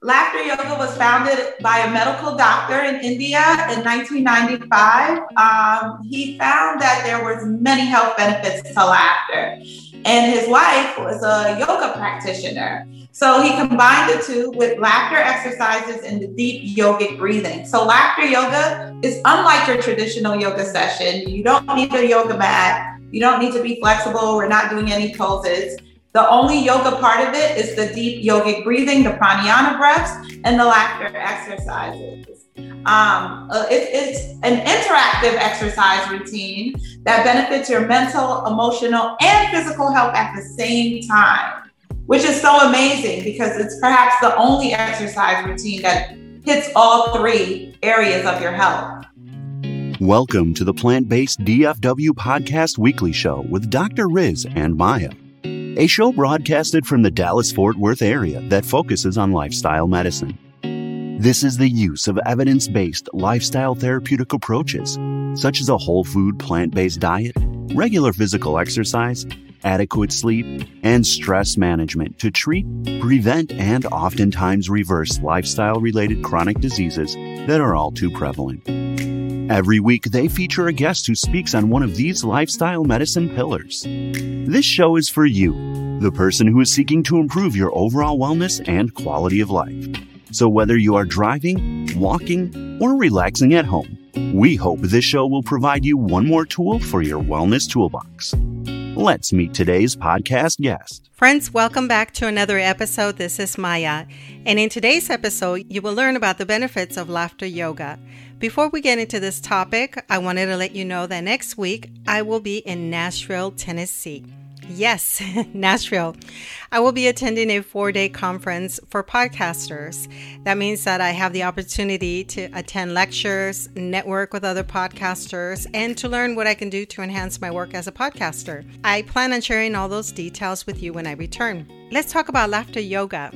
Laughter Yoga was founded by a medical doctor in India in 1995. Um, he found that there was many health benefits to laughter, and his wife was a yoga practitioner. So he combined the two with laughter exercises and the deep yogic breathing. So laughter yoga is unlike your traditional yoga session. You don't need a yoga mat. You don't need to be flexible. We're not doing any poses. The only yoga part of it is the deep yogic breathing, the pranayama breaths, and the laughter exercises. Um, uh, it, it's an interactive exercise routine that benefits your mental, emotional, and physical health at the same time, which is so amazing because it's perhaps the only exercise routine that hits all three areas of your health. Welcome to the Plant Based DFW Podcast Weekly Show with Dr. Riz and Maya a show broadcasted from the Dallas Fort Worth area that focuses on lifestyle medicine. This is the use of evidence based lifestyle therapeutic approaches, such as a whole food plant based diet, regular physical exercise, adequate sleep, and stress management to treat, prevent, and oftentimes reverse lifestyle related chronic diseases that are all too prevalent. Every week, they feature a guest who speaks on one of these lifestyle medicine pillars. This show is for you, the person who is seeking to improve your overall wellness and quality of life. So, whether you are driving, walking, or relaxing at home, we hope this show will provide you one more tool for your wellness toolbox. Let's meet today's podcast guest. Friends, welcome back to another episode. This is Maya. And in today's episode, you will learn about the benefits of laughter yoga. Before we get into this topic, I wanted to let you know that next week I will be in Nashville, Tennessee. Yes, Nashville. I will be attending a four day conference for podcasters. That means that I have the opportunity to attend lectures, network with other podcasters, and to learn what I can do to enhance my work as a podcaster. I plan on sharing all those details with you when I return. Let's talk about laughter yoga.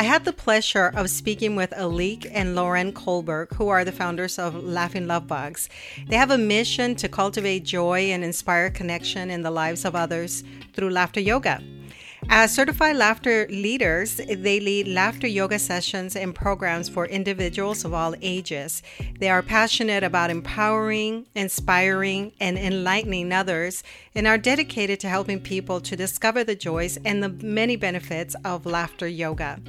I had the pleasure of speaking with Alik and Lauren Colbert, who are the founders of Laughing Love Bugs. They have a mission to cultivate joy and inspire connection in the lives of others through laughter yoga. As certified laughter leaders, they lead laughter yoga sessions and programs for individuals of all ages. They are passionate about empowering, inspiring, and enlightening others and are dedicated to helping people to discover the joys and the many benefits of laughter yoga.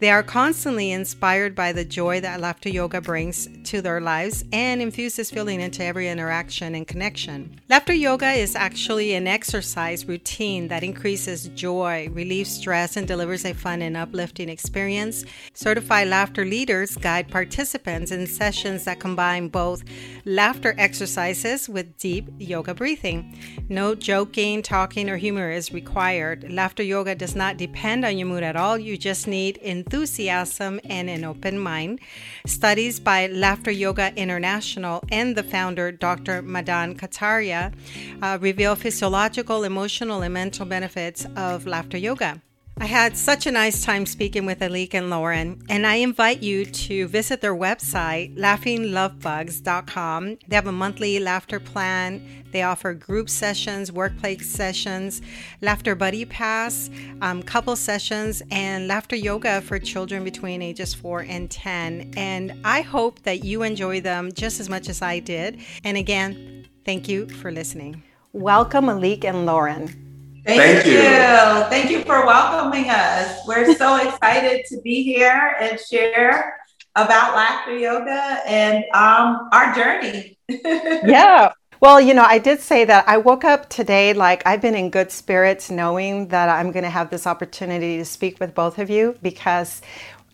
They are constantly inspired by the joy that laughter yoga brings to their lives and infuses feeling into every interaction and connection. Laughter yoga is actually an exercise routine that increases joy relieves stress, and delivers a fun and uplifting experience. Certified laughter leaders guide participants in sessions that combine both laughter exercises with deep yoga breathing. No joking, talking, or humor is required. Laughter yoga does not depend on your mood at all. You just need enthusiasm and an open mind. Studies by Laughter Yoga International and the founder, Dr. Madan Kataria, uh, reveal physiological, emotional, and mental benefits of Laughter Yoga. I had such a nice time speaking with Alik and Lauren, and I invite you to visit their website, laughinglovebugs.com. They have a monthly laughter plan. They offer group sessions, workplace sessions, laughter buddy pass, um, couple sessions, and laughter yoga for children between ages 4 and 10. And I hope that you enjoy them just as much as I did. And again, thank you for listening. Welcome, Alik and Lauren. Thank, Thank you. you. Thank you for welcoming us. We're so excited to be here and share about laughter yoga and um, our journey. yeah. Well, you know, I did say that I woke up today like I've been in good spirits knowing that I'm going to have this opportunity to speak with both of you because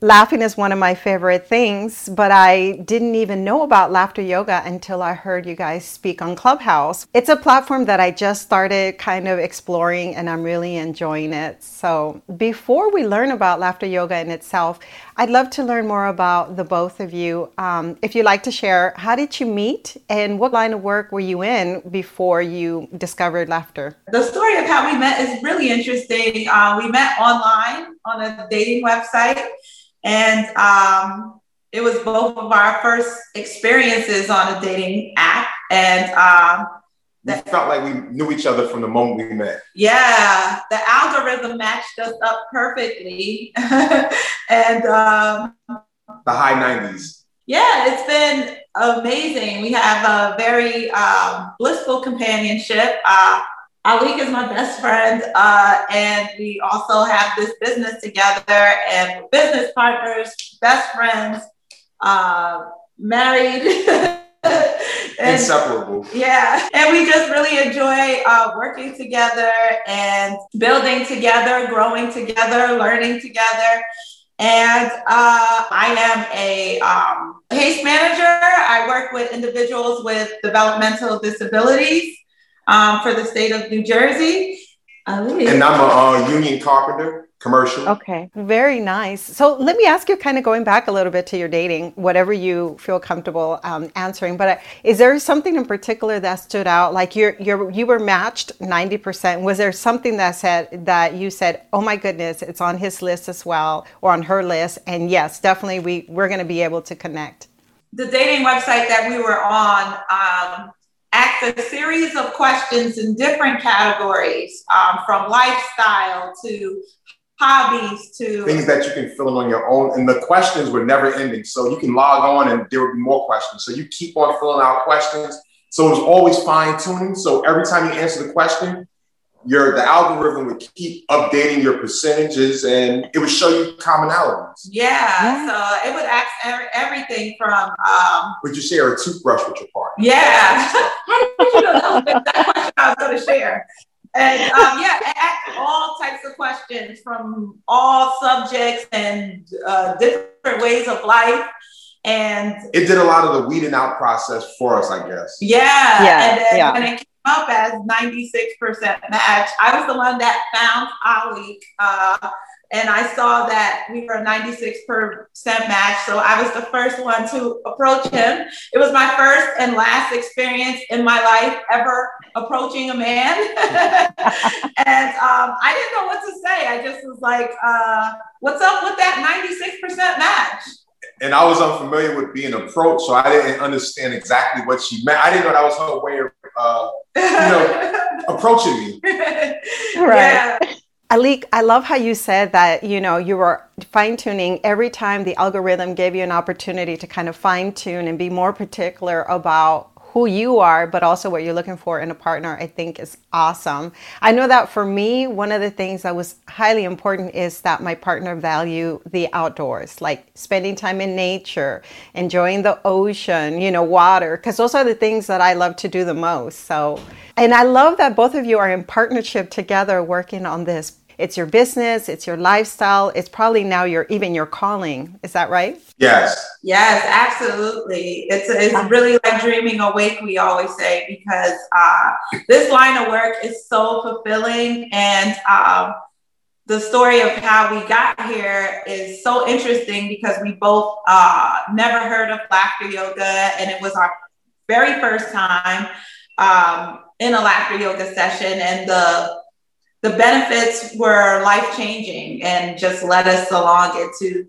Laughing is one of my favorite things, but I didn't even know about laughter yoga until I heard you guys speak on Clubhouse. It's a platform that I just started kind of exploring and I'm really enjoying it. So, before we learn about laughter yoga in itself, I'd love to learn more about the both of you. Um, if you'd like to share, how did you meet and what line of work were you in before you discovered laughter? The story of how we met is really interesting. Uh, we met online on a dating website and um, it was both of our first experiences on a dating app. And um, we felt like we knew each other from the moment we met. Yeah, the algorithm matched us up perfectly. and um, the high 90s. Yeah, it's been amazing. We have a very um, blissful companionship. Uh, Alik is my best friend, uh, and we also have this business together, and business partners, best friends, uh, married. and, Inseparable. Yeah. And we just really enjoy uh, working together and building together, growing together, learning together. And uh, I am a um, case manager. I work with individuals with developmental disabilities um, for the state of New Jersey. And I'm a uh, union carpenter commercial. Okay, very nice. So let me ask you, kind of going back a little bit to your dating, whatever you feel comfortable um, answering. But uh, is there something in particular that stood out? Like you're you're you were matched ninety percent. Was there something that said that you said, "Oh my goodness, it's on his list as well, or on her list"? And yes, definitely, we we're going to be able to connect. The dating website that we were on. Um, asked a series of questions in different categories um, from lifestyle to hobbies to things that you can fill in on your own. And the questions were never ending. So you can log on and there would be more questions. So you keep on filling out questions. So it was always fine tuning. So every time you answer the question, your the algorithm would keep updating your percentages and it would show you commonalities. Yeah. yeah. So it would ask every, everything from um Would you share a toothbrush with your partner? Yeah. How did you know that was that question I was gonna share? And um, yeah, ask all types of questions from all subjects and uh, different ways of life. And it did a lot of the weeding out process for us, I guess. Yeah. yeah. And then yeah. when it came up as 96% match, I was the one that found Ali. Uh, and I saw that we were a 96% match. So I was the first one to approach him. It was my first and last experience in my life ever approaching a man. and um, I didn't know what to say. I just was like, uh, what's up with that 96% match? And I was unfamiliar with being approached, so I didn't understand exactly what she meant. I didn't know that was her way of, uh, you know, approaching me. Right. Yeah. Alik, I love how you said that, you know, you were fine tuning every time the algorithm gave you an opportunity to kind of fine tune and be more particular about who you are, but also what you're looking for in a partner, I think is awesome. I know that for me, one of the things that was highly important is that my partner value the outdoors, like spending time in nature, enjoying the ocean, you know, water, because those are the things that I love to do the most. So, and I love that both of you are in partnership together working on this it's your business, it's your lifestyle, it's probably now your even your calling. Is that right? Yes. Yes, absolutely. It's it's really like dreaming awake. We always say because uh, this line of work is so fulfilling, and um, the story of how we got here is so interesting because we both uh, never heard of laughter yoga, and it was our very first time um, in a laughter yoga session, and the the benefits were life changing and just led us along into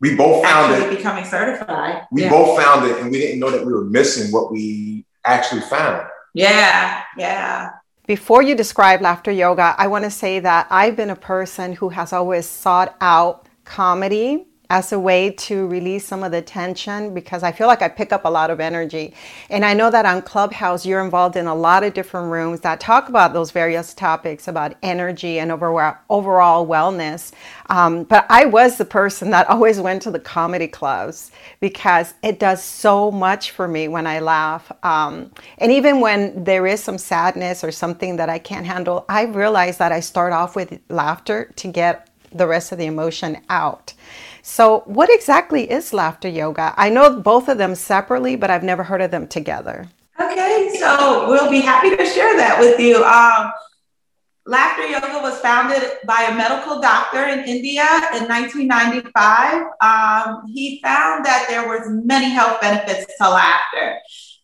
we both found it becoming certified. We yeah. both found it and we didn't know that we were missing what we actually found. Yeah, yeah. Before you describe laughter yoga, I want to say that I've been a person who has always sought out comedy as a way to release some of the tension because I feel like I pick up a lot of energy. And I know that on Clubhouse, you're involved in a lot of different rooms that talk about those various topics about energy and overall, overall wellness. Um, but I was the person that always went to the comedy clubs because it does so much for me when I laugh. Um, and even when there is some sadness or something that I can't handle, I realize that I start off with laughter to get the rest of the emotion out. So, what exactly is laughter yoga? I know both of them separately, but I've never heard of them together. Okay, so we'll be happy to share that with you. Um, laughter yoga was founded by a medical doctor in India in 1995. Um, he found that there was many health benefits to laughter,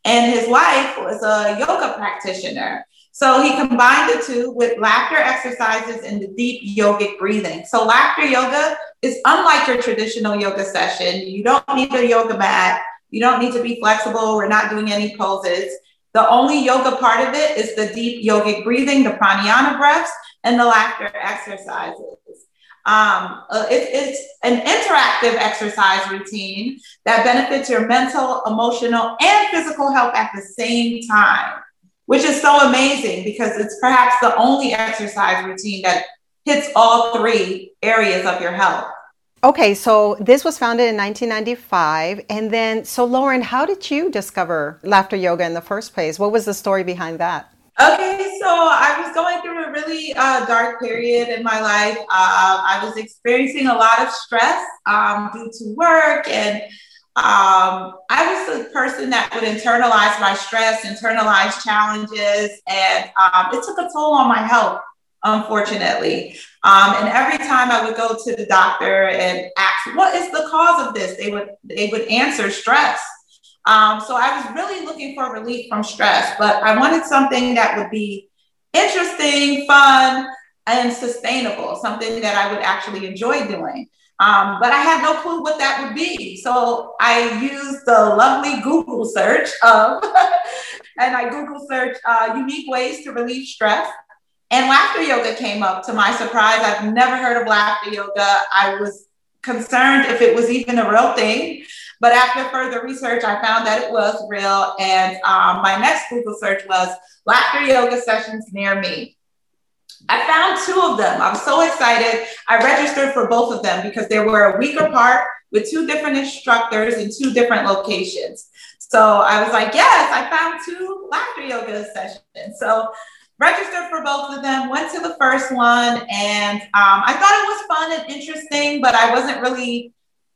and his wife was a yoga practitioner. So he combined the two with laughter exercises and the deep yogic breathing. So laughter yoga is unlike your traditional yoga session. You don't need a yoga mat. You don't need to be flexible. We're not doing any poses. The only yoga part of it is the deep yogic breathing, the pranayama breaths, and the laughter exercises. Um, uh, it, it's an interactive exercise routine that benefits your mental, emotional, and physical health at the same time, which is so amazing because it's perhaps the only exercise routine that hits all three areas of your health. Okay, so this was founded in 1995. And then, so Lauren, how did you discover laughter yoga in the first place? What was the story behind that? Okay, so I was going through a really uh, dark period in my life. Uh, I was experiencing a lot of stress um, due to work, and um, I was the person that would internalize my stress, internalize challenges, and um, it took a toll on my health unfortunately. Um, and every time I would go to the doctor and ask, "What is the cause of this?" they would they would answer stress. Um, so I was really looking for relief from stress, but I wanted something that would be interesting, fun, and sustainable, something that I would actually enjoy doing. Um, but I had no clue what that would be. So I used the lovely Google search of, and I Google search uh, unique ways to relieve stress. And laughter yoga came up to my surprise. I've never heard of laughter yoga. I was concerned if it was even a real thing. But after further research, I found that it was real. And um, my next Google search was laughter yoga sessions near me. I found two of them. I'm so excited. I registered for both of them because they were a week apart with two different instructors in two different locations. So I was like, yes, I found two laughter yoga sessions. So registered for both of them, went to the first one, and um, I thought it was fun and interesting, but I wasn't really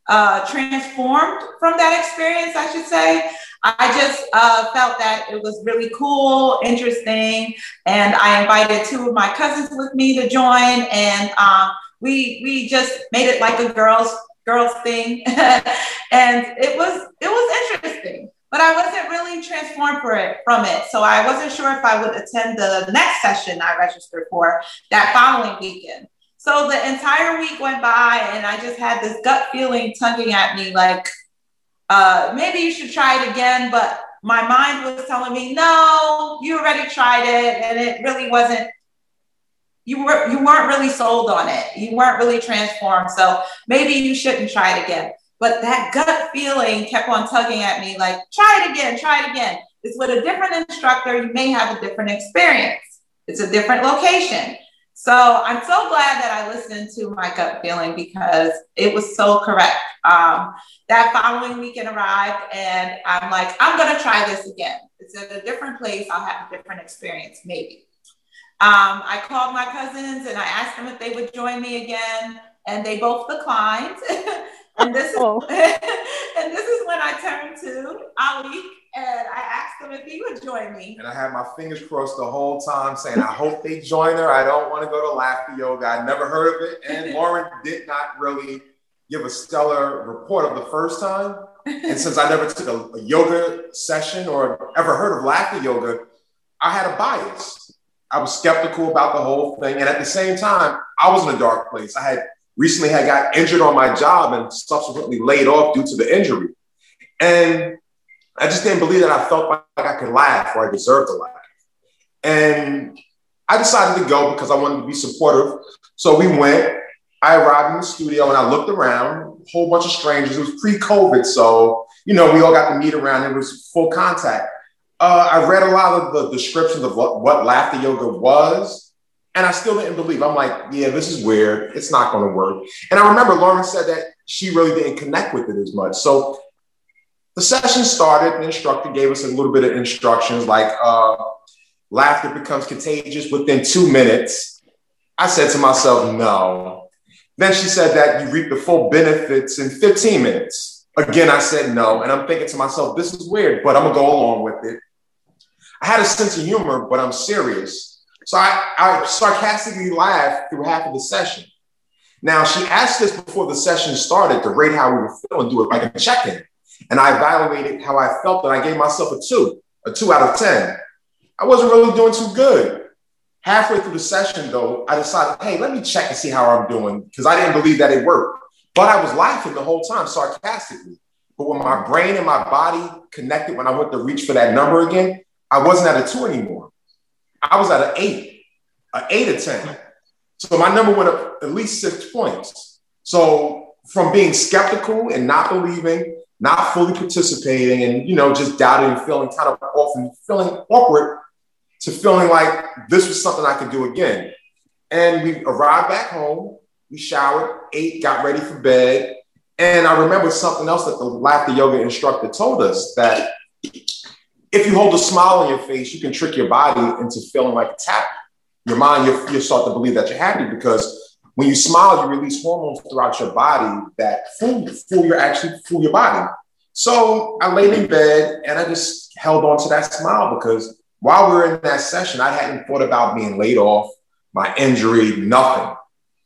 uh, transformed from that experience, I should say. I just uh, felt that it was really cool, interesting, and I invited two of my cousins with me to join, and um, we we just made it like a girls girls thing, and it was it was interesting but I wasn't really transformed for it from it. So I wasn't sure if I would attend the next session I registered for that following weekend. So the entire week went by and I just had this gut feeling tugging at me like, uh, maybe you should try it again. But my mind was telling me, no, you already tried it. And it really wasn't, you were you weren't really sold on it. You weren't really transformed. So maybe you shouldn't try it again. But that gut feeling kept on tugging at me like, try it again, try it again. It's with a different instructor, you may have a different experience. It's a different location. So I'm so glad that I listened to my gut feeling because it was so correct. Um, that following weekend arrived, and I'm like, I'm going to try this again. It's at a different place. I'll have a different experience, maybe. Um, I called my cousins and I asked them if they would join me again, and they both declined. And this is oh. and this is when I turned to Ali and I asked him if he would join me. And I had my fingers crossed the whole time saying, I hope they join her. I don't want to go to laughter yoga. I never heard of it. And Lauren did not really give a stellar report of the first time. And since I never took a, a yoga session or ever heard of laughter yoga, I had a bias. I was skeptical about the whole thing. And at the same time, I was in a dark place. I had recently had got injured on my job and subsequently laid off due to the injury. And I just didn't believe that I felt like I could laugh or I deserved to laugh. And I decided to go because I wanted to be supportive. So we went. I arrived in the studio and I looked around, a whole bunch of strangers. It was pre-COVID, so you know we all got to meet around. It was full contact. Uh, I read a lot of the descriptions of what, what laughter yoga was, and I still didn't believe. I'm like, yeah, this is weird. It's not going to work. And I remember Lauren said that she really didn't connect with it as much. So the session started. The instructor gave us a little bit of instructions like uh, laughter becomes contagious within two minutes. I said to myself, no. Then she said that you reap the full benefits in 15 minutes. Again, I said no. And I'm thinking to myself, this is weird, but I'm going to go along with it. I had a sense of humor, but I'm serious. So I, I sarcastically laughed through half of the session. Now, she asked us before the session started to rate how we were feeling, do it like a check in. And I evaluated how I felt, and I gave myself a two, a two out of 10. I wasn't really doing too good. Halfway through the session, though, I decided, hey, let me check and see how I'm doing because I didn't believe that it worked. But I was laughing the whole time sarcastically. But when my brain and my body connected, when I went to reach for that number again, I wasn't at a two anymore. I was at an eight, an eight or 10. So my number went up at least six points. So from being skeptical and not believing, not fully participating, and you know, just doubting and feeling kind of off and feeling awkward to feeling like this was something I could do again. And we arrived back home, we showered, ate, got ready for bed. And I remember something else that the laughter yoga instructor told us that if you hold a smile on your face, you can trick your body into feeling like it's happy. Your mind, you you start to believe that you're happy because when you smile, you release hormones throughout your body that fool, fool your actually fool your body. So I laid in bed and I just held on to that smile because while we were in that session, I hadn't thought about being laid off, my injury, nothing.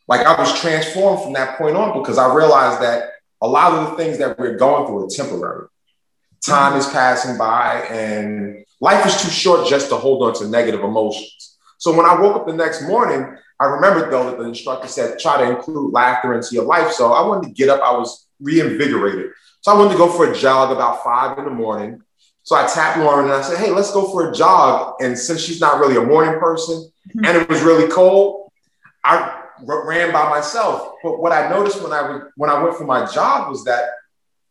Like I was transformed from that point on because I realized that a lot of the things that we're going through are temporary. Time is passing by and life is too short just to hold on to negative emotions. So when I woke up the next morning, I remembered though that the instructor said, try to include laughter into your life. So I wanted to get up. I was reinvigorated. So I wanted to go for a jog about five in the morning. So I tapped Lauren and I said, Hey, let's go for a jog. And since she's not really a morning person mm-hmm. and it was really cold, I ran by myself. But what I noticed when I when I went for my jog was that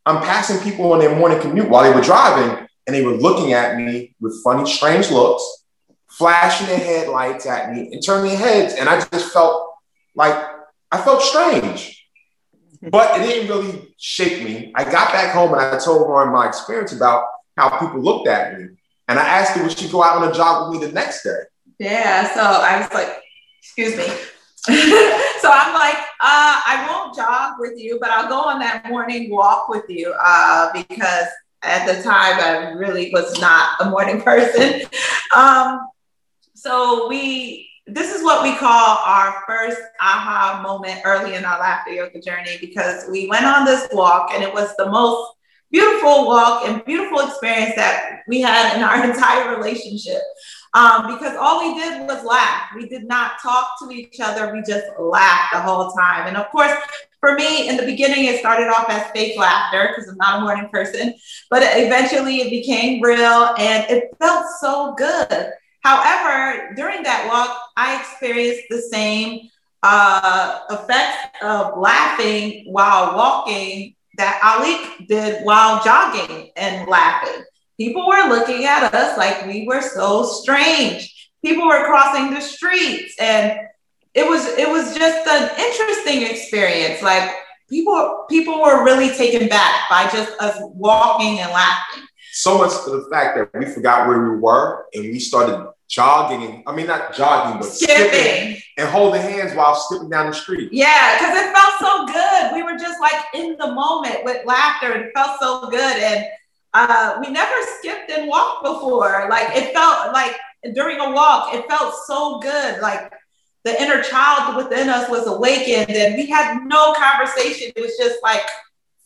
I'm passing people on their morning commute while they were driving and they were looking at me with funny, strange looks, flashing their headlights at me and turning their heads. And I just felt like I felt strange. But it didn't really shake me. I got back home and I told Lauren my experience about how people looked at me. And I asked her, would she go out on a jog with me the next day? Yeah. So I was like, excuse me. so I'm like, uh, I won't jog with you, but I'll go on that morning walk with you uh, because at the time I really was not a morning person. Um, so we, this is what we call our first aha moment early in our laughter yoga journey because we went on this walk and it was the most beautiful walk and beautiful experience that we had in our entire relationship. Um, because all we did was laugh. We did not talk to each other. We just laughed the whole time. And of course, for me, in the beginning, it started off as fake laughter because I'm not a morning person, but eventually it became real and it felt so good. However, during that walk, I experienced the same uh, effects of laughing while walking that Ali did while jogging and laughing. People were looking at us like we were so strange. People were crossing the streets and it was it was just an interesting experience. Like people people were really taken back by just us walking and laughing. So much to the fact that we forgot where we were and we started jogging. I mean, not jogging, but skipping, skipping and holding hands while skipping down the street. Yeah, because it felt so good. We were just like in the moment with laughter. It felt so good. And uh, we never skipped and walked before. Like it felt like during a walk, it felt so good. Like the inner child within us was awakened and we had no conversation. It was just like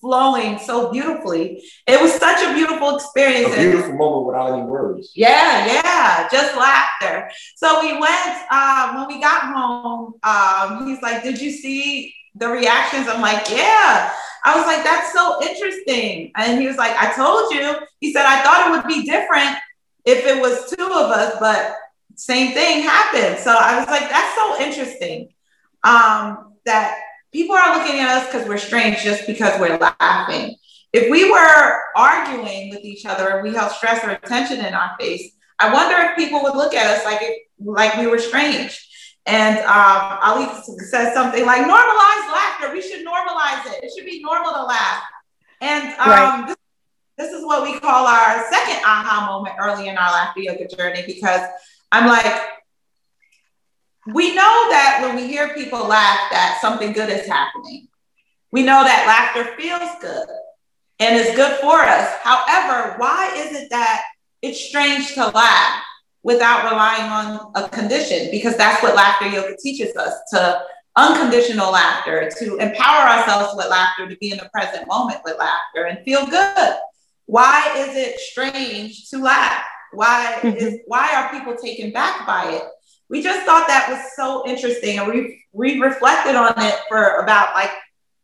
flowing so beautifully. It was such a beautiful experience. A beautiful moment without any words. Yeah, yeah, just laughter. So we went, um, when we got home, um, he's like, Did you see the reactions? I'm like, Yeah. I was like, That's so interesting. And he was like, I told you. He said, I thought it would be different if it was two of us, but same thing happened. So I was like, That's so interesting. Um, that people are looking at us because we're strange just because we're laughing. If we were arguing with each other and we held stress or tension in our face, I wonder if people would look at us like it, like we were strange. And um, Ali says something like, normalize laughter. We should normalize it. It should be normal to laugh. And um, right. this, this is what we call our second aha moment early in our laughter yoga journey because I'm like, we know that when we hear people laugh, that something good is happening. We know that laughter feels good and is good for us. However, why is it that it's strange to laugh without relying on a condition? Because that's what laughter yoga teaches us to unconditional laughter, to empower ourselves with laughter, to be in the present moment with laughter and feel good. Why is it strange to laugh? Why mm-hmm. is why are people taken back by it? we just thought that was so interesting and we we reflected on it for about like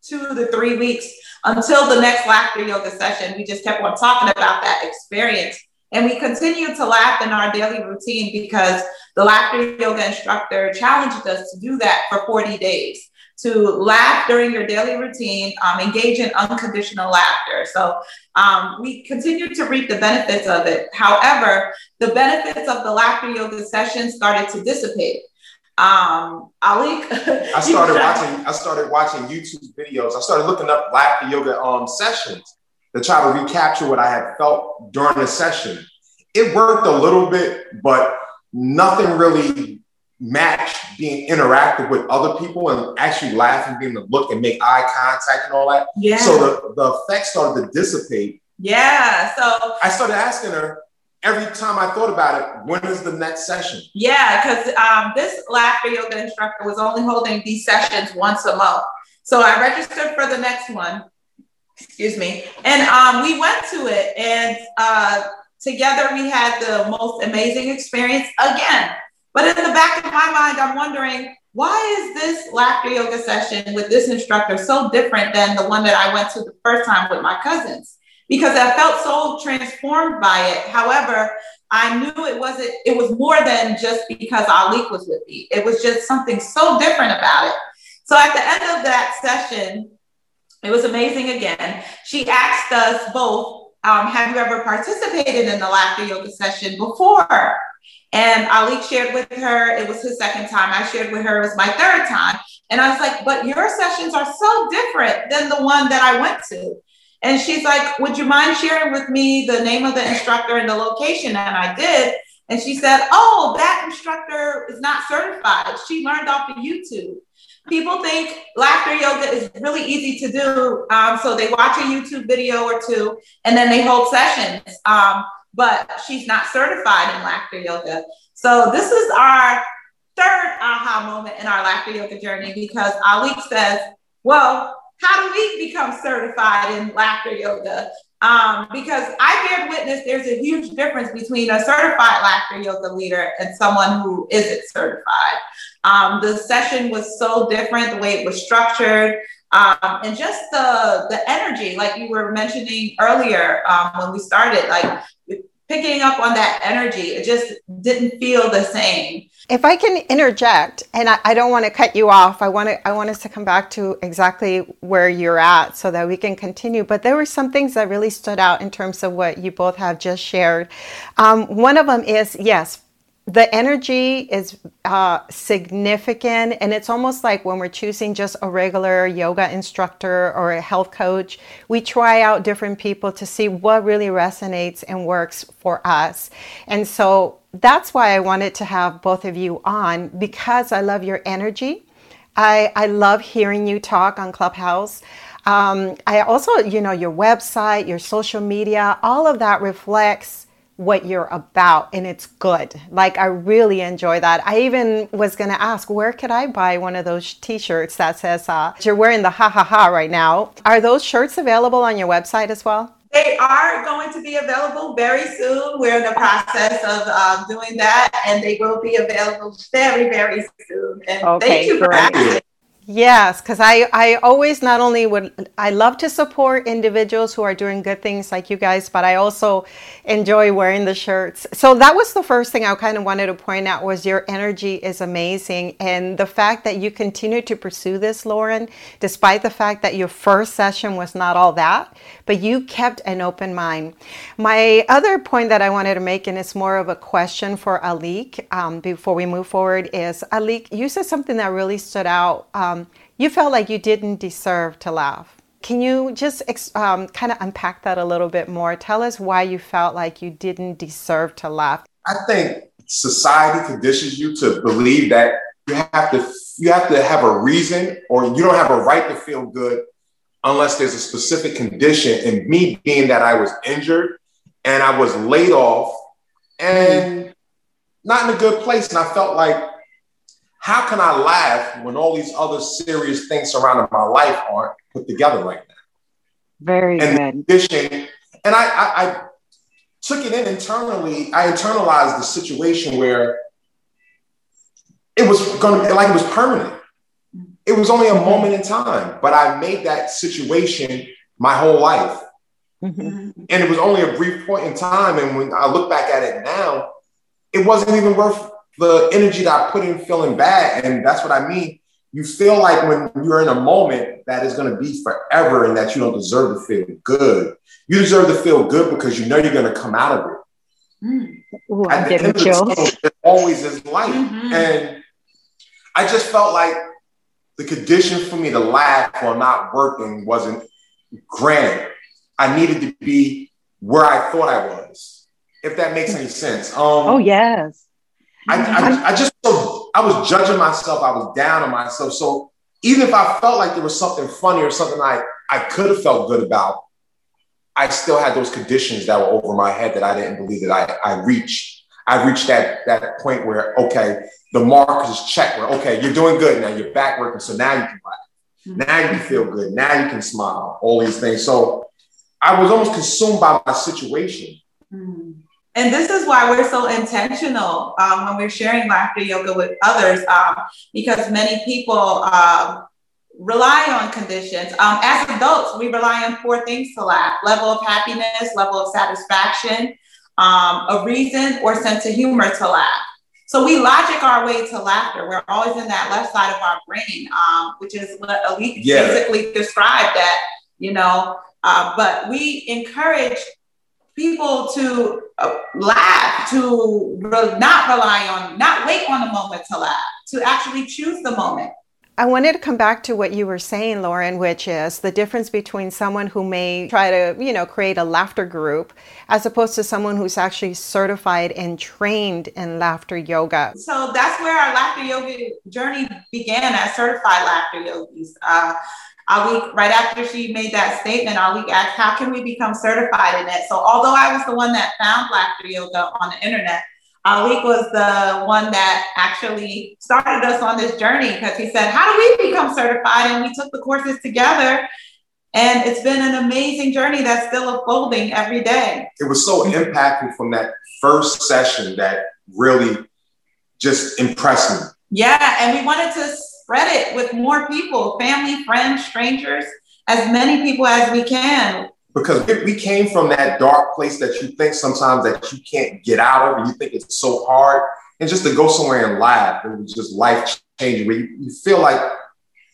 two to three weeks until the next laughter yoga session we just kept on talking about that experience And we continued to laugh in our daily routine because the laughter yoga instructor challenged us to do that for 40 days to laugh during your daily routine, um, engage in unconditional laughter. So um, we continue to reap the benefits of it. However, the benefits of the laughter yoga session started to dissipate. Um, Ali, I started watching. I started watching YouTube videos. I started looking up laughter yoga um, sessions to try to recapture what I had felt during the session. It worked a little bit, but nothing really matched being interactive with other people and actually laughing, being to look and make eye contact and all that. Yeah. So the, the effect started to dissipate. Yeah. So I started asking her every time I thought about it, when is the next session? Yeah, because um, this laughter yoga instructor was only holding these sessions once a month. So I registered for the next one. Excuse me. And um, we went to it, and uh, together we had the most amazing experience again. But in the back of my mind, I'm wondering why is this laughter yoga session with this instructor so different than the one that I went to the first time with my cousins? Because I felt so transformed by it. However, I knew it wasn't, it was more than just because Alik was with me. It was just something so different about it. So at the end of that session, it was amazing again. She asked us both, um, have you ever participated in the laughter yoga session before? And Ali shared with her, it was his second time. I shared with her, it was my third time. And I was like, but your sessions are so different than the one that I went to. And she's like, would you mind sharing with me the name of the instructor and the location? And I did. And she said, oh, that instructor is not certified. She learned off of YouTube. People think laughter yoga is really easy to do. Um, so they watch a YouTube video or two and then they hold sessions. Um, but she's not certified in laughter yoga. So this is our third aha moment in our laughter yoga journey because Ali says, well, how do we become certified in laughter yoga? Um, because I bear witness there's a huge difference between a certified laughter yoga leader and someone who isn't certified. Um, the session was so different, the way it was structured, um, and just the the energy, like you were mentioning earlier um, when we started, like picking up on that energy. It just didn't feel the same. If I can interject, and I, I, don't want to cut you off, I want to I want us to come back to exactly where you're at so that we can continue. But there were some things that really stood out in terms of what you both have just shared. Um, one of them is yes, the energy is uh, significant and it's almost like when we're choosing just a regular yoga instructor or a health coach we try out different people to see what really resonates and works for us. And so that's why i wanted to have both of you on because i love your energy. I, I love hearing you talk on clubhouse. Um, i also you know your website your social media all of that reflects what you're about and it's good. Like I really enjoy that. I even was going to ask where could I buy one of those t-shirts that says uh, you're wearing the ha ha ha right now. Are those shirts available on your website as well? They are going to be available very soon. We're in the process of um, doing that, and they will be available very, very soon. And okay, thank you for asking. Yes, because I, I always not only would I love to support individuals who are doing good things like you guys, but I also enjoy wearing the shirts. So that was the first thing I kind of wanted to point out was your energy is amazing. And the fact that you continue to pursue this, Lauren, despite the fact that your first session was not all that, but you kept an open mind. My other point that I wanted to make, and it's more of a question for Alik um, before we move forward, is Alik, you said something that really stood out. Um, um, you felt like you didn't deserve to laugh. Can you just um, kind of unpack that a little bit more? Tell us why you felt like you didn't deserve to laugh. I think society conditions you to believe that you have to you have to have a reason or you don't have a right to feel good unless there's a specific condition. And me being that I was injured and I was laid off and not in a good place, and I felt like how can I laugh when all these other serious things surrounding my life aren't put together right now? Very and good. and I, I, I took it in internally. I internalized the situation where it was going to be like it was permanent. It was only a moment in time, but I made that situation my whole life. Mm-hmm. And it was only a brief point in time. And when I look back at it now, it wasn't even worth the energy that I put in feeling bad. And that's what I mean. You feel like when you're in a moment that is going to be forever and that you don't deserve to feel good. You deserve to feel good because you know you're going to come out of it. Mm. Ooh, At the end of the always is life. Mm-hmm. And I just felt like the condition for me to laugh while not working wasn't granted. I needed to be where I thought I was, if that makes any sense. Um, oh, yes. I, I, I just, I was judging myself. I was down on myself. So even if I felt like there was something funny or something I, I could have felt good about, I still had those conditions that were over my head that I didn't believe that I, I reached. I reached that, that point where, okay, the mark is checked where, okay, you're doing good now, you're back working. So now you can laugh. Now you can feel good. Now you can smile, all these things. So I was almost consumed by my situation. Mm-hmm. And this is why we're so intentional um, when we're sharing laughter yoga with others, um, because many people um, rely on conditions. Um, as adults, we rely on four things to laugh level of happiness, level of satisfaction, um, a reason, or sense of humor to laugh. So we logic our way to laughter. We're always in that left side of our brain, um, which is what Alik yeah. basically described that, you know, uh, but we encourage people to uh, laugh, to re- not rely on, not wait on the moment to laugh, to actually choose the moment. I wanted to come back to what you were saying, Lauren, which is the difference between someone who may try to, you know, create a laughter group as opposed to someone who's actually certified and trained in laughter yoga. So that's where our laughter yoga journey began as certified laughter yogis. Uh, Ali, right after she made that statement, Ali asked, how can we become certified in it? So although I was the one that found laughter yoga on the internet, Alik was the one that actually started us on this journey because he said, How do we become certified? And we took the courses together. And it's been an amazing journey that's still unfolding every day. It was so impactful from that first session that really just impressed me. Yeah, and we wanted to spread it with more people, family, friends, strangers, as many people as we can. Because we came from that dark place that you think sometimes that you can't get out of and you think it's so hard. And just to go somewhere and laugh it was just life changing where you, you feel like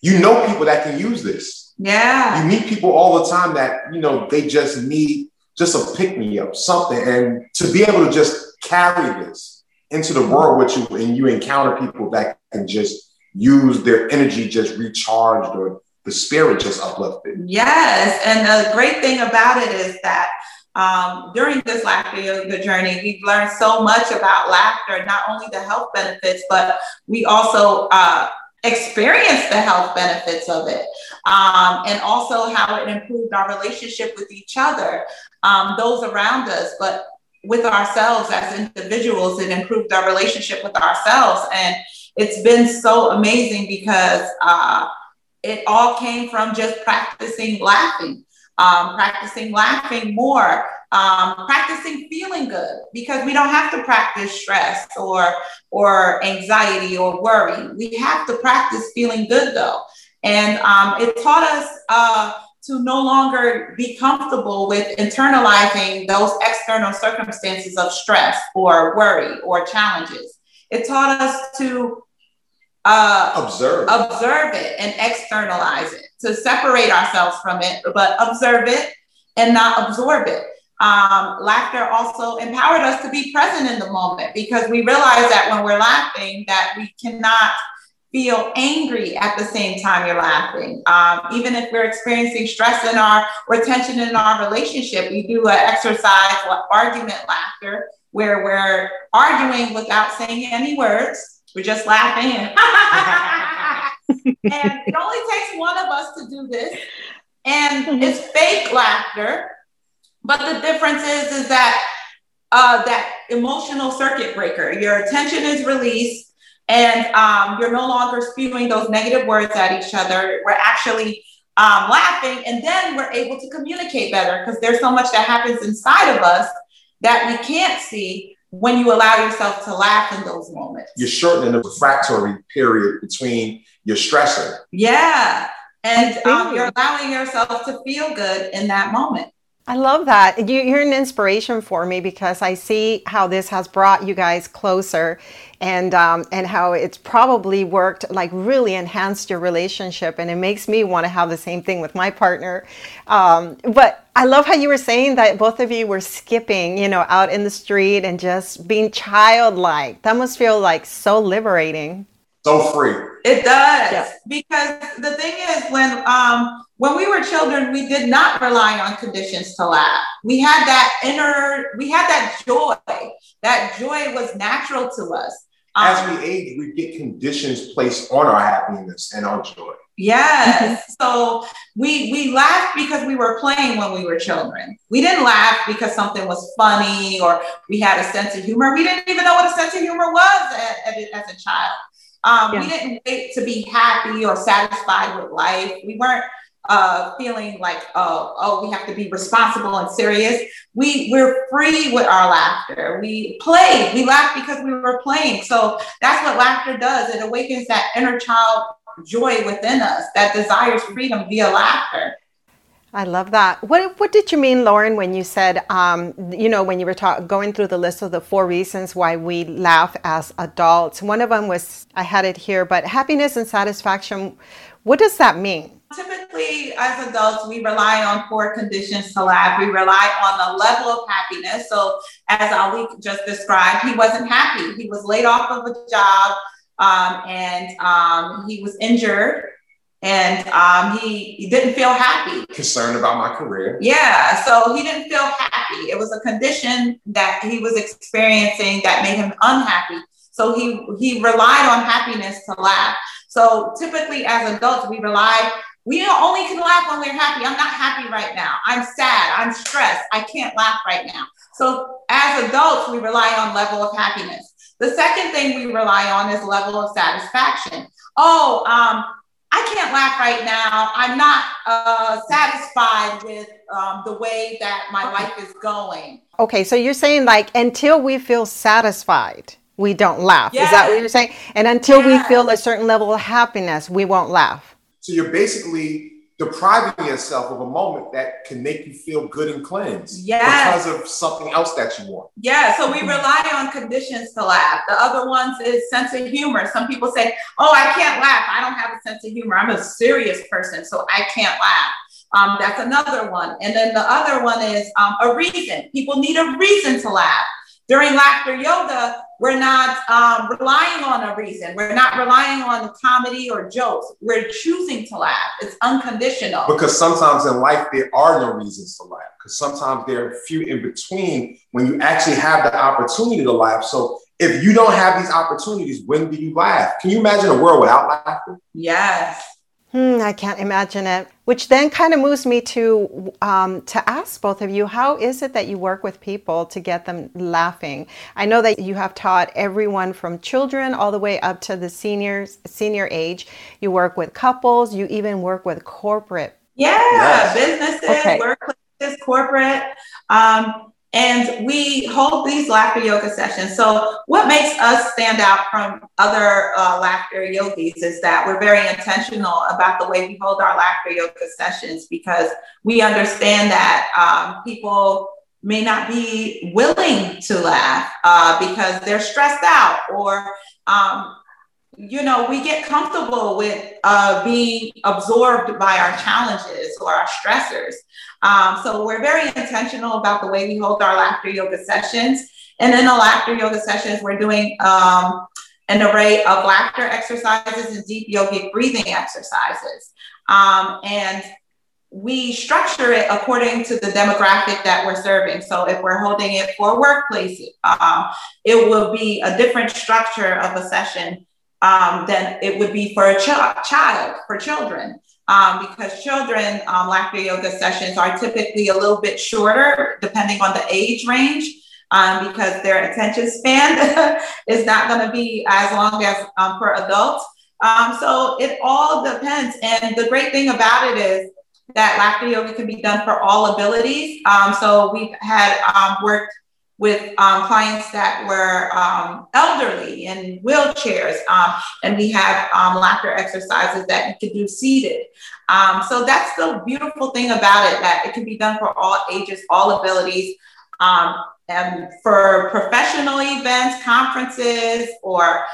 you know people that can use this. Yeah. You meet people all the time that you know they just need just a pick me up something. And to be able to just carry this into the world with you and you encounter people that can just use their energy just recharged or the spirit just uplifted. Yes. And the great thing about it is that um, during this laughter yoga journey, we've learned so much about laughter, not only the health benefits, but we also uh, experienced the health benefits of it. Um, and also how it improved our relationship with each other, um, those around us, but with ourselves as individuals, it improved our relationship with ourselves. And it's been so amazing because uh, it all came from just practicing laughing, um, practicing laughing more, um, practicing feeling good because we don't have to practice stress or or anxiety or worry. We have to practice feeling good though, and um, it taught us. Uh, to no longer be comfortable with internalizing those external circumstances of stress or worry or challenges. It taught us to uh, observe. observe it and externalize it to separate ourselves from it but observe it and not absorb it. Um, laughter also empowered us to be present in the moment because we realize that when we're laughing that we cannot feel angry at the same time you're laughing. Um, even if we're experiencing stress in our or tension in our relationship we do an exercise like argument laughter where we're arguing without saying any words we're just laughing. and it only takes one of us to do this. And mm-hmm. it's fake laughter. But the difference is, is that uh, that emotional circuit breaker, your attention is released and um, you're no longer spewing those negative words at each other. We're actually um, laughing and then we're able to communicate better because there's so much that happens inside of us that we can't see when you allow yourself to laugh in those moments. You're shortening the refractory period between your stressor. Yeah. And um, you're allowing yourself to feel good in that moment. I love that. You're an inspiration for me because I see how this has brought you guys closer and um, and how it's probably worked like really enhanced your relationship and it makes me want to have the same thing with my partner. Um, but i love how you were saying that both of you were skipping you know out in the street and just being childlike. That must feel like so liberating so free it does yeah. because the thing is when um when we were children we did not rely on conditions to laugh we had that inner we had that joy that joy was natural to us as um, we age, we get conditions placed on our happiness and our joy. Yes. so we we laughed because we were playing when we were children. We didn't laugh because something was funny or we had a sense of humor. We didn't even know what a sense of humor was as, as a child. Um, yeah. We didn't wait to be happy or satisfied with life. We weren't uh, feeling like, oh, oh, we have to be responsible and serious. We we're free with our laughter. We play. We laugh because we were playing. So that's what laughter does. It awakens that inner child joy within us that desires freedom via laughter. I love that. What what did you mean, Lauren, when you said, um, you know, when you were ta- going through the list of the four reasons why we laugh as adults? One of them was I had it here, but happiness and satisfaction. What does that mean? Typically, as adults, we rely on four conditions to laugh. We rely on the level of happiness. So, as Alik just described, he wasn't happy. He was laid off of a job um, and um, he was injured and um, he, he didn't feel happy. Concerned about my career. Yeah, so he didn't feel happy. It was a condition that he was experiencing that made him unhappy. So he he relied on happiness to laugh. So typically, as adults, we rely we only can laugh when we're happy. I'm not happy right now. I'm sad. I'm stressed. I can't laugh right now. So as adults, we rely on level of happiness. The second thing we rely on is level of satisfaction. Oh, um, I can't laugh right now. I'm not uh, satisfied with um, the way that my life is going. Okay, so you're saying like until we feel satisfied, we don't laugh. Yes. Is that what you're saying? And until yes. we feel a certain level of happiness, we won't laugh. So you're basically depriving yourself of a moment that can make you feel good and cleansed yeah. because of something else that you want. Yeah, so we rely on conditions to laugh. The other ones is sense of humor. Some people say, "Oh, I can't laugh. I don't have a sense of humor. I'm a serious person, so I can't laugh." Um, that's another one. And then the other one is um, a reason. People need a reason to laugh. During laughter yoga, we're not um, relying on a reason. We're not relying on comedy or jokes. We're choosing to laugh. It's unconditional. Because sometimes in life, there are no reasons to laugh. Because sometimes there are few in between when you actually have the opportunity to laugh. So if you don't have these opportunities, when do you laugh? Can you imagine a world without laughter? Yes. Hmm, I can't imagine it. Which then kind of moves me to um, to ask both of you, how is it that you work with people to get them laughing? I know that you have taught everyone from children all the way up to the seniors, senior age. You work with couples. You even work with corporate. Yeah, yes. businesses, okay. workplaces, corporate. Um, and we hold these laughter yoga sessions. So, what makes us stand out from other uh, laughter yogis is that we're very intentional about the way we hold our laughter yoga sessions because we understand that um, people may not be willing to laugh uh, because they're stressed out or um, you know, we get comfortable with uh, being absorbed by our challenges or our stressors. Um, so we're very intentional about the way we hold our laughter yoga sessions. And in the laughter yoga sessions, we're doing um, an array of laughter exercises and deep yogic breathing exercises. Um, and we structure it according to the demographic that we're serving. So if we're holding it for workplaces, um, it will be a different structure of a session um, than it would be for a ch- child, for children. Um, because children, um, laughter yoga sessions are typically a little bit shorter depending on the age range. Um, because their attention span is not going to be as long as um, for adults. Um, so it all depends. And the great thing about it is that laughter yoga can be done for all abilities. Um, so we've had worked with um, clients that were um, elderly in wheelchairs. Um, and we have um, laughter exercises that you could do seated. Um, so that's the beautiful thing about it, that it can be done for all ages, all abilities. Um, and for professional events, conferences, or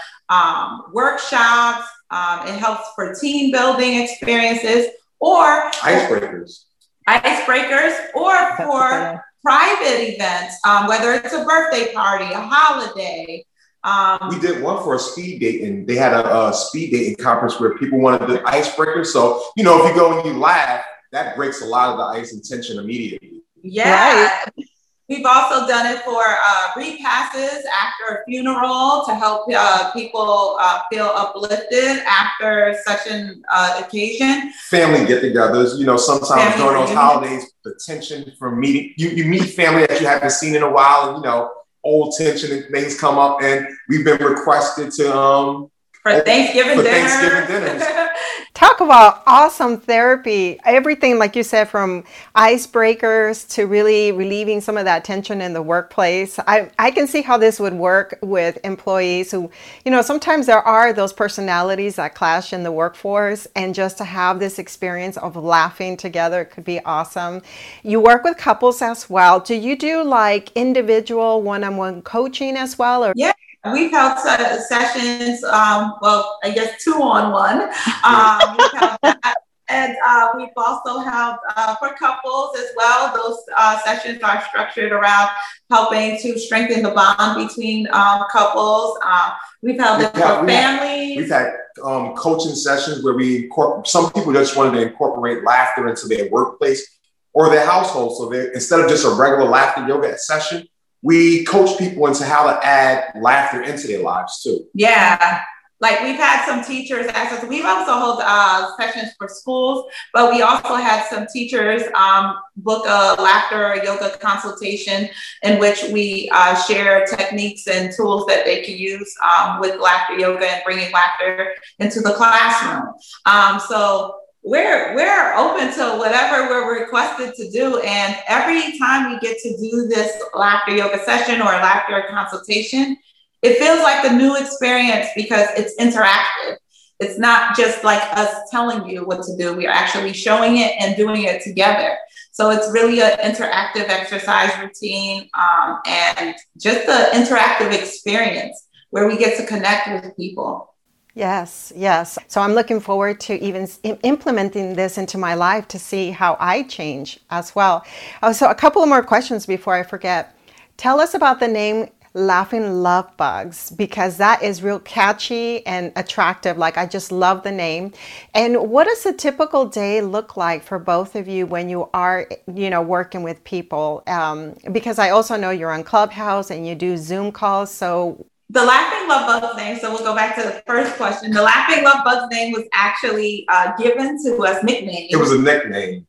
workshops, it helps for team building experiences or icebreakers. Icebreakers, or for private events, um, whether it's a birthday party, a holiday. Um, we did one for a speed date, and they had a, a speed dating conference where people wanted the icebreaker. So, you know, if you go and you laugh, that breaks a lot of the ice and tension immediately. Yeah. Right. We've also done it for uh, repasses after a funeral to help uh, people uh, feel uplifted after such an uh, occasion. Family get-togethers, you know, sometimes family during those holidays, the tension from meeting you, you meet family that you haven't seen in a while, and you know, old tension and things come up, and we've been requested to um for Thanksgiving for dinner. Thanksgiving dinners. Talk about awesome therapy. Everything, like you said, from icebreakers to really relieving some of that tension in the workplace. I, I can see how this would work with employees who, you know, sometimes there are those personalities that clash in the workforce, and just to have this experience of laughing together could be awesome. You work with couples as well. Do you do like individual one on one coaching as well? Or? Yeah. We've held sessions, um, well, I guess two on one. Um, and uh, we've also held uh, for couples as well. Those uh, sessions are structured around helping to strengthen the bond between um, couples. Uh, we've held it for families. we've had um, coaching sessions where we incorporate, some people just wanted to incorporate laughter into their workplace or their household. So they, instead of just a regular laughter yoga session, we coach people into how to add laughter into their lives too. Yeah. Like we've had some teachers ask us, we've also held uh, sessions for schools, but we also had some teachers um, book a laughter yoga consultation in which we uh, share techniques and tools that they can use um, with laughter yoga and bringing laughter into the classroom. Um, so we're we're open to whatever we're requested to do. And every time we get to do this laughter yoga session or laughter consultation it feels like a new experience because it's interactive. It's not just like us telling you what to do. We're actually showing it and doing it together. So it's really an interactive exercise routine um, and just an interactive experience where we get to connect with people Yes, yes. So I'm looking forward to even implementing this into my life to see how I change as well. Oh, so a couple more questions before I forget. Tell us about the name Laughing Love Bugs because that is real catchy and attractive. Like I just love the name. And what does a typical day look like for both of you when you are, you know, working with people? Um, because I also know you're on Clubhouse and you do Zoom calls. So the Laughing Love Bugs name, so we'll go back to the first question. The Laughing Love Bugs name was actually uh, given to us nickname. It was a nickname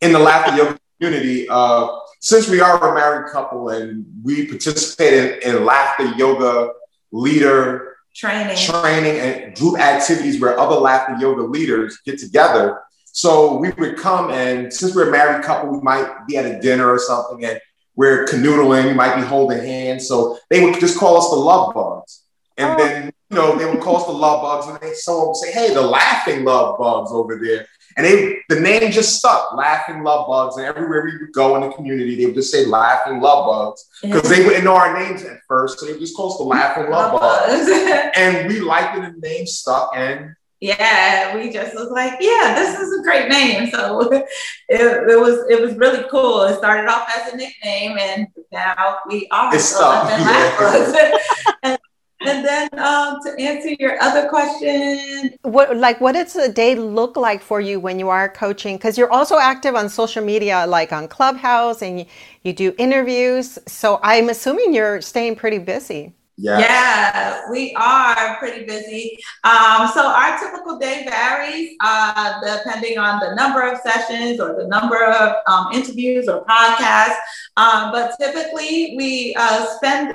in the Laughing Yoga community. Uh, since we are a married couple and we participated in laughter yoga leader training, training and group activities where other laughter yoga leaders get together. So we would come and since we're a married couple, we might be at a dinner or something and we're canoodling, we might be holding hands. So they would just call us the love bugs. And oh. then, you know, they would call us the love bugs and they someone would say, hey, the laughing love bugs over there. And they, the name just stuck, laughing love bugs. And everywhere we would go in the community, they would just say laughing love bugs because they wouldn't know our names at first. So they would just call us the laughing love bugs. and we liked it and the name stuck. And yeah, we just was like, yeah, this is a great name. So it, it was it was really cool. It started off as a nickname, and now we are it's stuff. Yeah. and, and then um, to answer your other question, what like what does a day look like for you when you are coaching? Because you're also active on social media, like on Clubhouse, and you, you do interviews. So I'm assuming you're staying pretty busy. Yes. Yeah, we are pretty busy. Um, so our typical day varies uh, depending on the number of sessions or the number of um, interviews or podcasts. Um, but typically, we uh, spend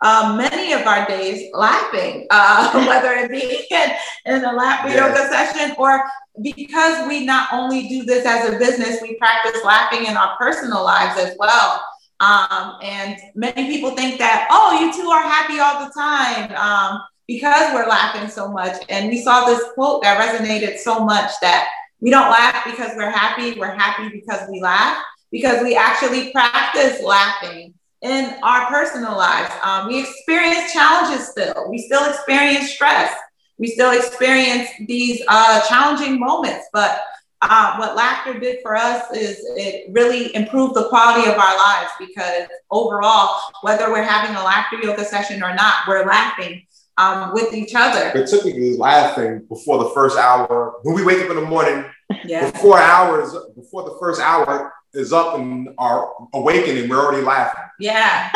uh, many of our days laughing, uh, whether it be in, in a laughter yes. yoga session or because we not only do this as a business, we practice laughing in our personal lives as well. Um, and many people think that, oh, you two are happy all the time um, because we're laughing so much. And we saw this quote that resonated so much that we don't laugh because we're happy, we're happy because we laugh, because we actually practice laughing in our personal lives. Um, we experience challenges still, we still experience stress, we still experience these uh, challenging moments, but uh, what laughter did for us is it really improved the quality of our lives because overall, whether we're having a laughter yoga session or not, we're laughing um, with each other. But typically laughing before the first hour, when we wake up in the morning, yeah. before hours, before the first hour is up and are awakening, we're already laughing. Yeah.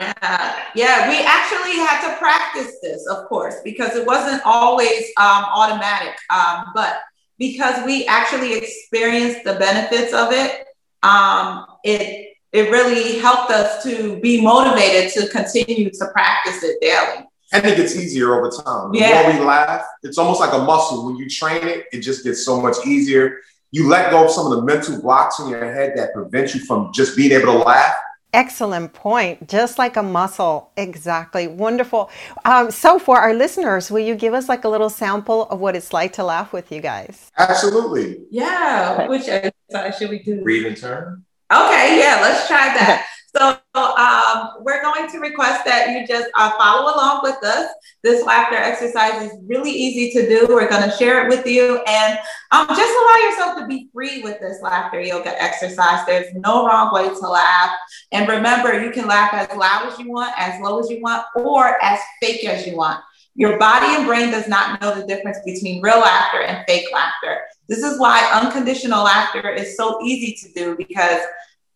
yeah. Yeah. We actually had to practice this, of course, because it wasn't always um, automatic. Um, but because we actually experienced the benefits of it, um, it it really helped us to be motivated to continue to practice it daily. And it gets easier over time. The yeah. more we laugh, it's almost like a muscle. When you train it, it just gets so much easier. You let go of some of the mental blocks in your head that prevent you from just being able to laugh. Excellent point. Just like a muscle. Exactly. Wonderful. Um, so, for our listeners, will you give us like a little sample of what it's like to laugh with you guys? Absolutely. Yeah. Which exercise should we do? Breathe and turn. Okay. Yeah. Let's try that. So um, we're going to request that you just uh, follow along with us. This laughter exercise is really easy to do. We're going to share it with you and um, just allow yourself to be free with this laughter yoga exercise. There's no wrong way to laugh. And remember, you can laugh as loud as you want, as low as you want, or as fake as you want. Your body and brain does not know the difference between real laughter and fake laughter. This is why unconditional laughter is so easy to do because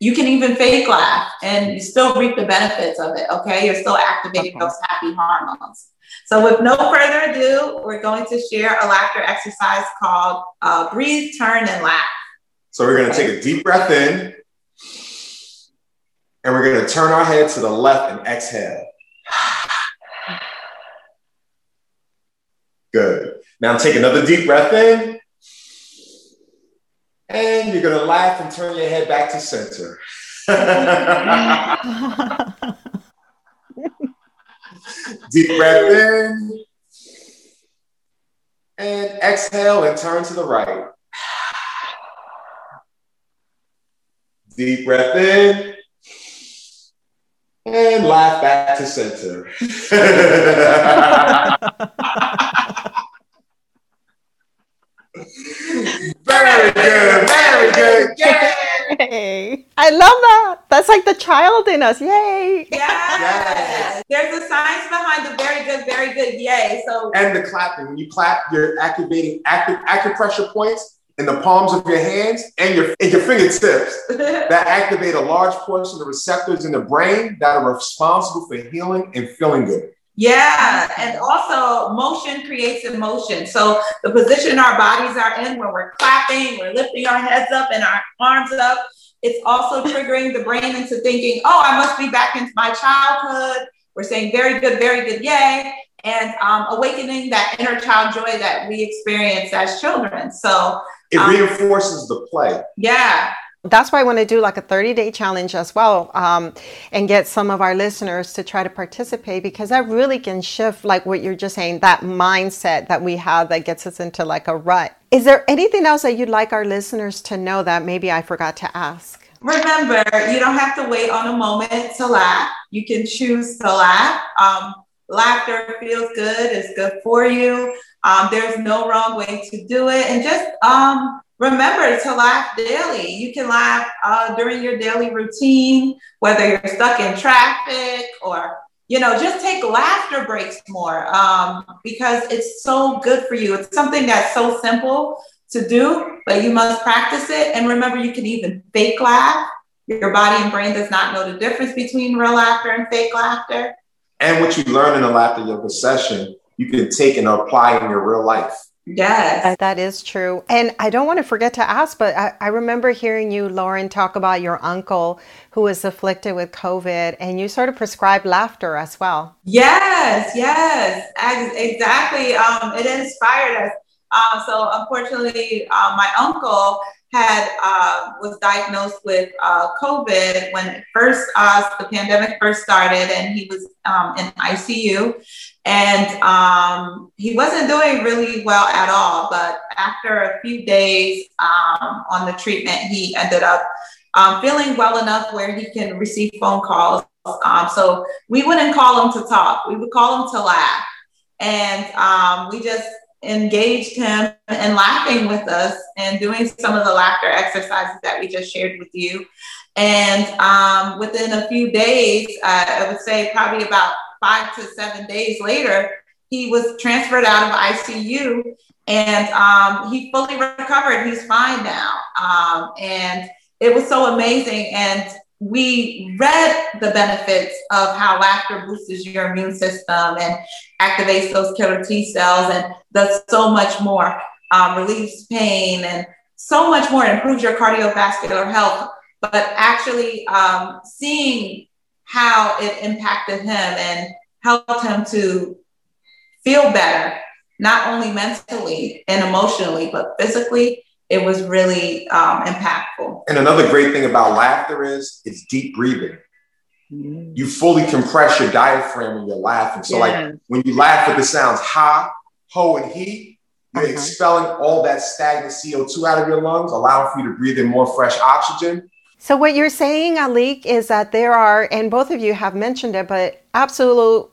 you can even fake laugh and you still reap the benefits of it. Okay. You're still activating okay. those happy hormones. So, with no further ado, we're going to share a laughter exercise called uh, Breathe, Turn, and Laugh. So, we're going to take a deep breath in and we're going to turn our head to the left and exhale. Good. Now, take another deep breath in and you're going to laugh and turn your head back to center. Deep breath in. And exhale and turn to the right. Deep breath in. And laugh back to center. Very good. Very good. Yay. I love that. That's like the child in us. Yay. Yes. yes. There's a science behind the very good, very good. Yay. So and the clapping. When you clap, you're activating active acupressure points in the palms of your hands and your and your fingertips that activate a large portion of the receptors in the brain that are responsible for healing and feeling good. Yeah, and also motion creates emotion. So the position our bodies are in when we're clapping, we're lifting our heads up and our arms up, it's also triggering the brain into thinking, oh, I must be back into my childhood. We're saying very good, very good, yay. And um, awakening that inner child joy that we experience as children. So it um, reinforces the play. Yeah that's why I want to do like a 30 day challenge as well um, and get some of our listeners to try to participate because that really can shift, like what you're just saying, that mindset that we have that gets us into like a rut. Is there anything else that you'd like our listeners to know that maybe I forgot to ask? Remember, you don't have to wait on a moment to laugh. You can choose to laugh. Um, laughter feels good, it's good for you. Um, there's no wrong way to do it. And just um, remember to laugh daily. You can laugh uh, during your daily routine, whether you're stuck in traffic or, you know, just take laughter breaks more um, because it's so good for you. It's something that's so simple to do, but you must practice it. And remember, you can even fake laugh. Your body and brain does not know the difference between real laughter and fake laughter. And what you learn in a laughter yoga session, you can take and apply in your real life. Yes. That is true. And I don't want to forget to ask, but I, I, remember hearing you, Lauren, talk about your uncle who was afflicted with COVID and you sort of prescribed laughter as well. Yes, yes, exactly. Um, it inspired us. Uh, so unfortunately, uh, my uncle had uh, was diagnosed with uh, COVID when first uh, the pandemic first started, and he was um, in ICU, and um, he wasn't doing really well at all. But after a few days um, on the treatment, he ended up um, feeling well enough where he can receive phone calls. Um, so we wouldn't call him to talk; we would call him to laugh, and um, we just engaged him and laughing with us and doing some of the laughter exercises that we just shared with you. And um, within a few days, uh, I would say probably about five to seven days later, he was transferred out of ICU and um, he fully recovered. He's fine now. Um, and it was so amazing. And we read the benefits of how laughter boosts your immune system and activates those killer T cells and does so much more, um, relieves pain and so much more, improves your cardiovascular health. But actually um, seeing how it impacted him and helped him to feel better, not only mentally and emotionally, but physically, it was really um, impactful. And another great thing about laughter is it's deep breathing. Mm. You fully compress your diaphragm when you're laughing. So, like when you laugh with the sounds ha, ho, and he, you're uh-huh. expelling all that stagnant CO2 out of your lungs, allowing for you to breathe in more fresh oxygen. So, what you're saying, Alik, is that there are, and both of you have mentioned it, but absolute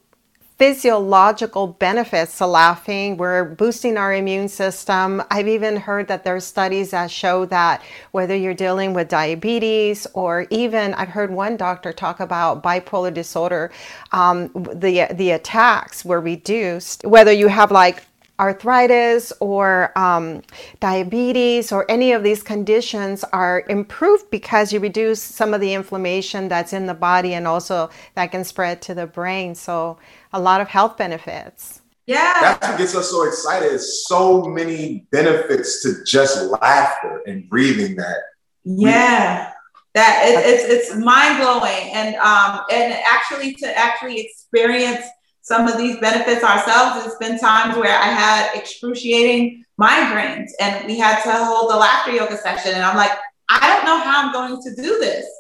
physiological benefits to laughing. We're boosting our immune system. I've even heard that there's studies that show that whether you're dealing with diabetes or even I've heard one doctor talk about bipolar disorder, um, the the attacks were reduced. Whether you have like arthritis or um, diabetes or any of these conditions are improved because you reduce some of the inflammation that's in the body and also that can spread to the brain. So a lot of health benefits. Yeah. That's what gets us so excited. It's so many benefits to just laughter and breathing that. Yeah. that it, it's it's mind blowing and um and actually to actually experience some of these benefits ourselves. It's been times where I had excruciating migraines and we had to hold the laughter yoga session. And I'm like, I don't know how I'm going to do this.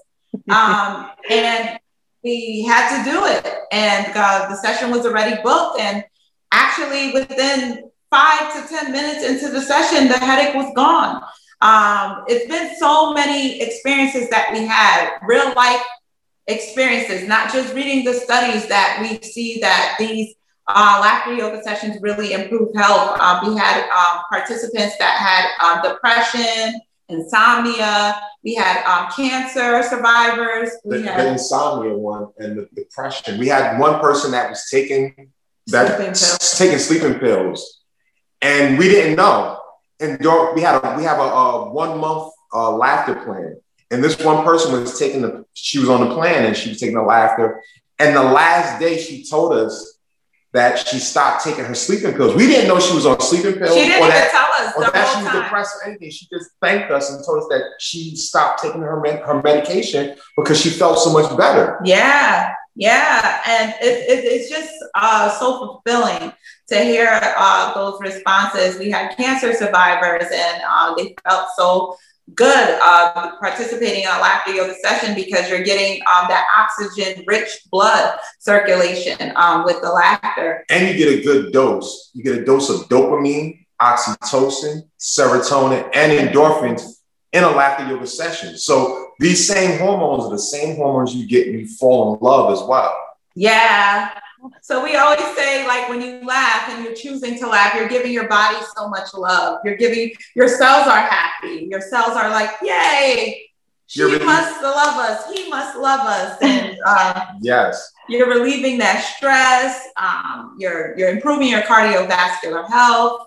Um, and we had to do it. And uh, the session was already booked. And actually, within five to 10 minutes into the session, the headache was gone. Um, it's been so many experiences that we had, real life experiences, not just reading the studies that we see that these uh, laughter yoga sessions really improve health. Uh, we had um, participants that had um, depression, insomnia. We had um, cancer survivors. The, had, the, insomnia one and the depression. We had one person that was taking that sleeping taking sleeping pills, and we didn't know. And we had a, we have a, a one month uh, laughter plan, and this one person was taking the she was on the plan and she was taking the laughter. And the last day she told us that she stopped taking her sleeping pills. We didn't know she was on sleeping pills. She didn't or that, tell us or that she was time. depressed or anything. She just thanked us and told us that she stopped taking her med- her medication because she felt so much better. Yeah, yeah, and it, it, it's just uh, so fulfilling to hear uh, those responses. We had cancer survivors, and uh, they felt so good uh, participating in a laughter yoga session because you're getting um, that oxygen rich blood circulation um, with the laughter. And you get a good dose. You get a dose of dopamine, oxytocin, serotonin, and endorphins in a laughter yoga session. So these same hormones are the same hormones you get when you fall in love as well. Yeah, so we always say, like, when you laugh and you're choosing to laugh, you're giving your body so much love. You're giving your cells are happy. Your cells are like, yay, she really- must love us. He must love us. And um, yes, you're relieving that stress. Um, you're you're improving your cardiovascular health,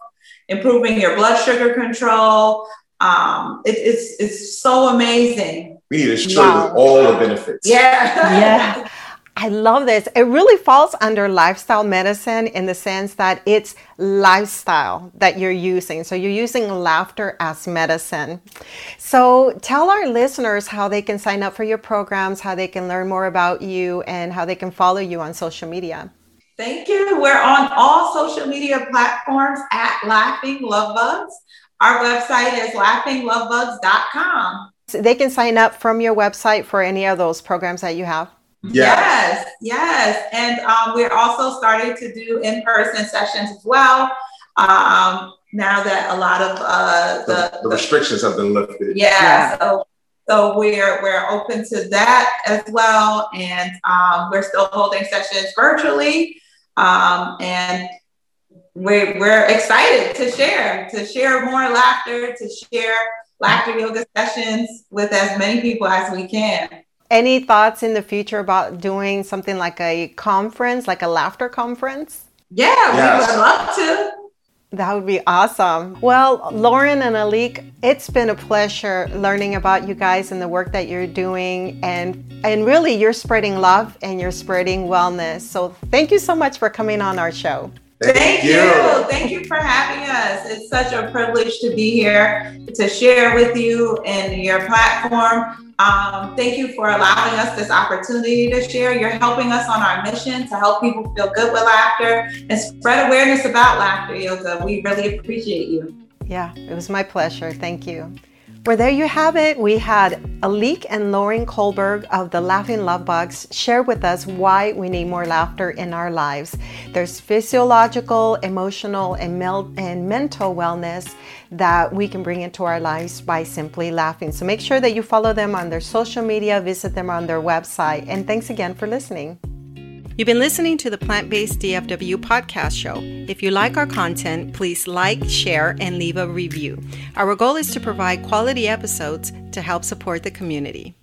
improving your blood sugar control. Um, it, it's it's so amazing. We need to show wow. you all the benefits. Yeah. Yeah. I love this. It really falls under lifestyle medicine in the sense that it's lifestyle that you're using. So you're using laughter as medicine. So tell our listeners how they can sign up for your programs, how they can learn more about you, and how they can follow you on social media. Thank you. We're on all social media platforms at Laughing Love Bugs. our website is laughinglovebugs.com. So they can sign up from your website for any of those programs that you have. Yes, yes. And um, we're also starting to do in person sessions as well. Um, now that a lot of uh, the, the, the, restrictions have been lifted. Yeah, yeah. So, so we're we're open to that as well, and um, we're still holding sessions virtually, um, and we're we're excited to share to share more laughter, to share laughter yoga sessions with as many people as we can. Any thoughts in the future about doing something like a conference, like a laughter conference? Yeah, yes. we would love to. That would be awesome. Well, Lauren and Alik, it's been a pleasure learning about you guys and the work that you're doing and and really you're spreading love and you're spreading wellness. So thank you so much for coming on our show. Thank, Thank you. you. Thank you for having us. It's such a privilege to be here to share with you and your platform. Um, thank you for allowing us this opportunity to share. You're helping us on our mission to help people feel good with laughter and spread awareness about laughter yoga. We really appreciate you. Yeah, it was my pleasure. Thank you. Well, there you have it. We had Alik and Lauren Colbert of the Laughing Love Bugs share with us why we need more laughter in our lives. There's physiological, emotional, and, mel- and mental wellness that we can bring into our lives by simply laughing. So make sure that you follow them on their social media, visit them on their website, and thanks again for listening. You've been listening to the Plant Based DFW podcast show. If you like our content, please like, share, and leave a review. Our goal is to provide quality episodes to help support the community.